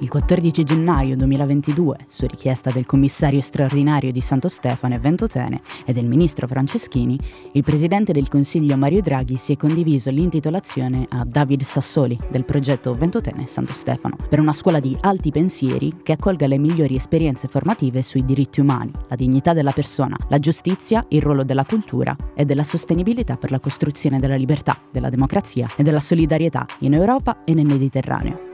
Il 14 gennaio 2022, su richiesta del commissario straordinario di Santo Stefano e Ventotene e del ministro Franceschini, il presidente del Consiglio Mario Draghi si è condiviso l'intitolazione a David Sassoli del progetto Ventotene Santo Stefano per una scuola di alti pensieri che accolga le migliori esperienze formative sui diritti umani, la dignità della persona, la giustizia, il ruolo della cultura e della sostenibilità per la costruzione della libertà, della democrazia e della solidarietà in Europa e nel Mediterraneo.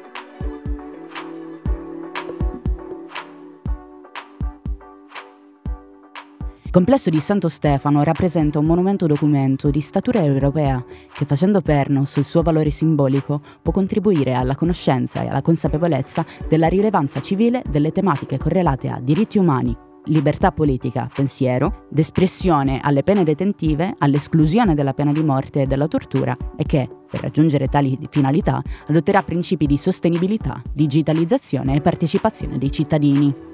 Il complesso di Santo Stefano rappresenta un monumento documento di statura europea che, facendo perno sul suo valore simbolico, può contribuire alla conoscenza e alla consapevolezza della rilevanza civile delle tematiche correlate a diritti umani, libertà politica, pensiero, d'espressione alle pene detentive, all'esclusione della pena di morte e della tortura e che, per raggiungere tali finalità, adotterà principi di sostenibilità, digitalizzazione e partecipazione dei cittadini.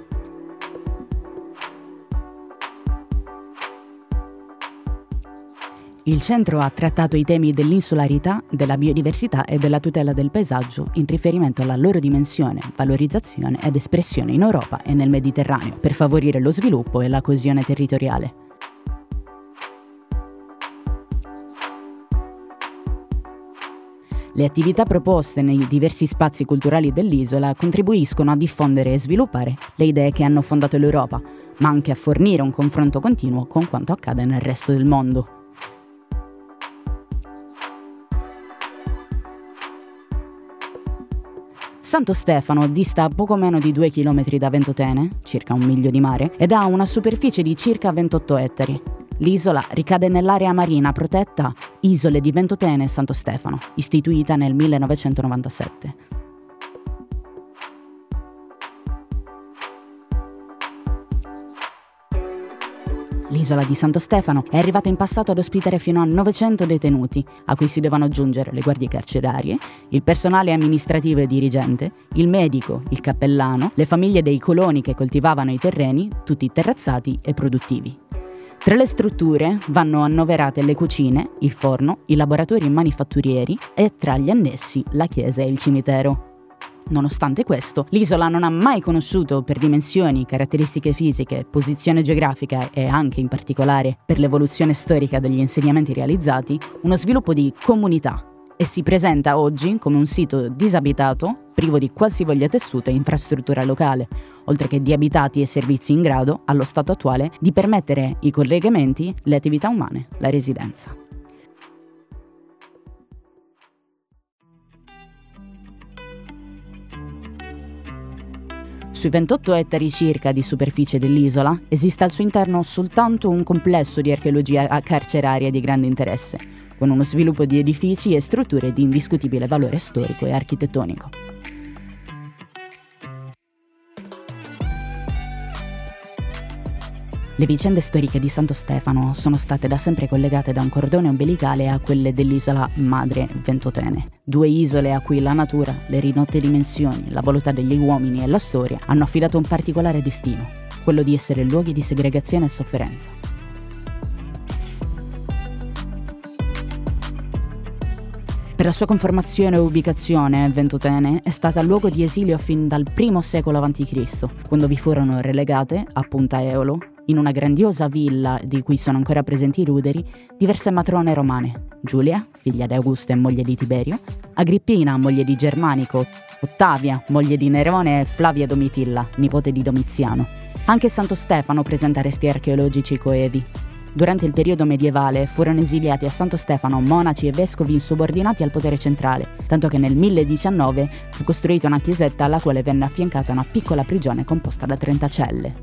Il centro ha trattato i temi dell'insularità, della biodiversità e della tutela del paesaggio in riferimento alla loro dimensione, valorizzazione ed espressione in Europa e nel Mediterraneo per favorire lo sviluppo e la coesione territoriale. Le attività proposte nei diversi spazi culturali dell'isola contribuiscono a diffondere e sviluppare le idee che hanno fondato l'Europa, ma anche a fornire un confronto continuo con quanto accade nel resto del mondo. Santo Stefano dista poco meno di 2 km da Ventotene, circa un miglio di mare, ed ha una superficie di circa 28 ettari. L'isola ricade nell'area marina protetta Isole di Ventotene e Santo Stefano, istituita nel 1997. L'isola di Santo Stefano è arrivata in passato ad ospitare fino a 900 detenuti, a cui si devono aggiungere le guardie carcerarie, il personale amministrativo e dirigente, il medico, il cappellano, le famiglie dei coloni che coltivavano i terreni, tutti terrazzati e produttivi. Tra le strutture vanno annoverate le cucine, il forno, i laboratori manifatturieri e tra gli annessi la chiesa e il cimitero. Nonostante questo, l'isola non ha mai conosciuto per dimensioni, caratteristiche fisiche, posizione geografica e anche in particolare per l'evoluzione storica degli insegnamenti realizzati, uno sviluppo di comunità e si presenta oggi come un sito disabitato, privo di qualsivoglia tessuto e infrastruttura locale, oltre che di abitati e servizi in grado, allo stato attuale, di permettere i collegamenti, le attività umane, la residenza. Sui 28 ettari circa di superficie dell'isola esiste al suo interno soltanto un complesso di archeologia carceraria di grande interesse, con uno sviluppo di edifici e strutture di indiscutibile valore storico e architettonico. Le vicende storiche di Santo Stefano sono state da sempre collegate da un cordone ombelicale a quelle dell'isola madre Ventotene, due isole a cui la natura, le rinotte dimensioni, la volontà degli uomini e la storia hanno affidato un particolare destino, quello di essere luoghi di segregazione e sofferenza. Per la sua conformazione e ubicazione, Ventotene è stata luogo di esilio fin dal I secolo a.C., quando vi furono relegate, a Punta Eolo, in una grandiosa villa di cui sono ancora presenti i ruderi, diverse matrone romane. Giulia, figlia di Augusto e moglie di Tiberio, Agrippina, moglie di Germanico, Ottavia, moglie di Nerone e Flavia Domitilla, nipote di Domiziano. Anche Santo Stefano presenta resti archeologici coevi. Durante il periodo medievale furono esiliati a Santo Stefano monaci e vescovi insubordinati al potere centrale, tanto che nel 1019 fu costruita una chiesetta alla quale venne affiancata una piccola prigione composta da 30 celle.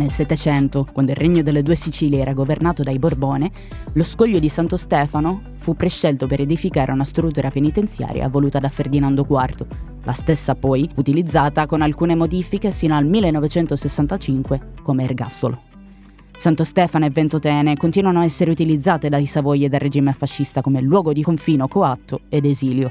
Nel Settecento, quando il regno delle due Sicilie era governato dai Borbone, lo scoglio di Santo Stefano fu prescelto per edificare una struttura penitenziaria voluta da Ferdinando IV, la stessa poi utilizzata con alcune modifiche sino al 1965 come ergastolo. Santo Stefano e Ventotene continuano a essere utilizzate dai Savoie e dal regime fascista come luogo di confino coatto ed esilio,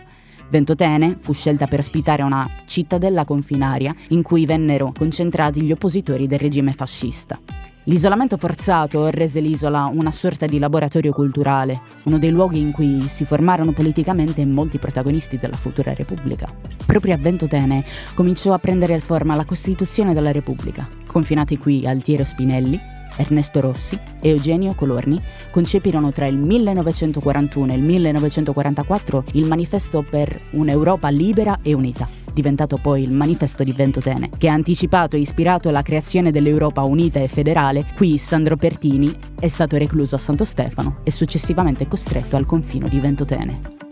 Ventotene fu scelta per ospitare una cittadella confinaria in cui vennero concentrati gli oppositori del regime fascista. L'isolamento forzato rese l'isola una sorta di laboratorio culturale, uno dei luoghi in cui si formarono politicamente molti protagonisti della futura Repubblica. Proprio a Ventotene cominciò a prendere forma la Costituzione della Repubblica. Confinati qui Altiero Spinelli, Ernesto Rossi e Eugenio Colorni concepirono tra il 1941 e il 1944 il Manifesto per un'Europa libera e unita diventato poi il Manifesto di Ventotene, che ha anticipato e ispirato la creazione dell'Europa unita e federale, qui Sandro Pertini è stato recluso a Santo Stefano e successivamente costretto al confino di Ventotene.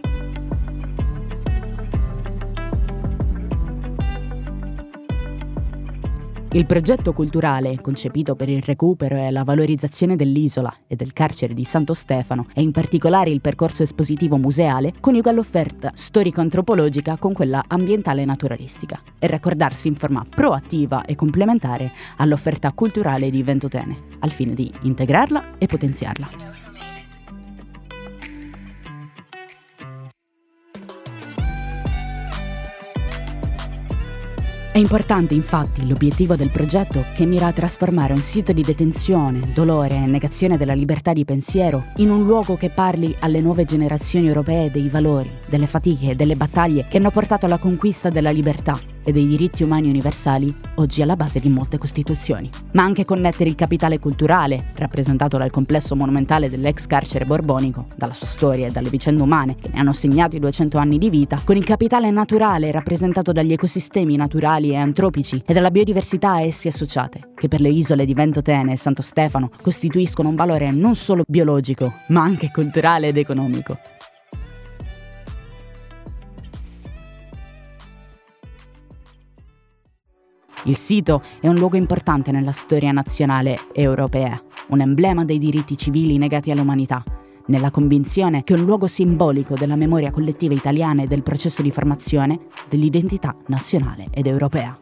Il progetto culturale, concepito per il recupero e la valorizzazione dell'isola e del carcere di Santo Stefano, e in particolare il percorso espositivo museale, coniuga l'offerta storico-antropologica con quella ambientale e naturalistica, e raccordarsi in forma proattiva e complementare all'offerta culturale di Ventotene, al fine di integrarla e potenziarla. È importante infatti l'obiettivo del progetto che mira a trasformare un sito di detenzione, dolore e negazione della libertà di pensiero in un luogo che parli alle nuove generazioni europee dei valori, delle fatiche e delle battaglie che hanno portato alla conquista della libertà e dei diritti umani universali, oggi alla base di molte costituzioni, ma anche connettere il capitale culturale, rappresentato dal complesso monumentale dell'ex carcere borbonico, dalla sua storia e dalle vicende umane che ne hanno segnato i 200 anni di vita, con il capitale naturale rappresentato dagli ecosistemi naturali e antropici e dalla biodiversità a essi associate, che per le isole di Ventotene e Santo Stefano costituiscono un valore non solo biologico, ma anche culturale ed economico. Il sito è un luogo importante nella storia nazionale e europea, un emblema dei diritti civili negati all'umanità, nella convinzione che è un luogo simbolico della memoria collettiva italiana e del processo di formazione dell'identità nazionale ed europea.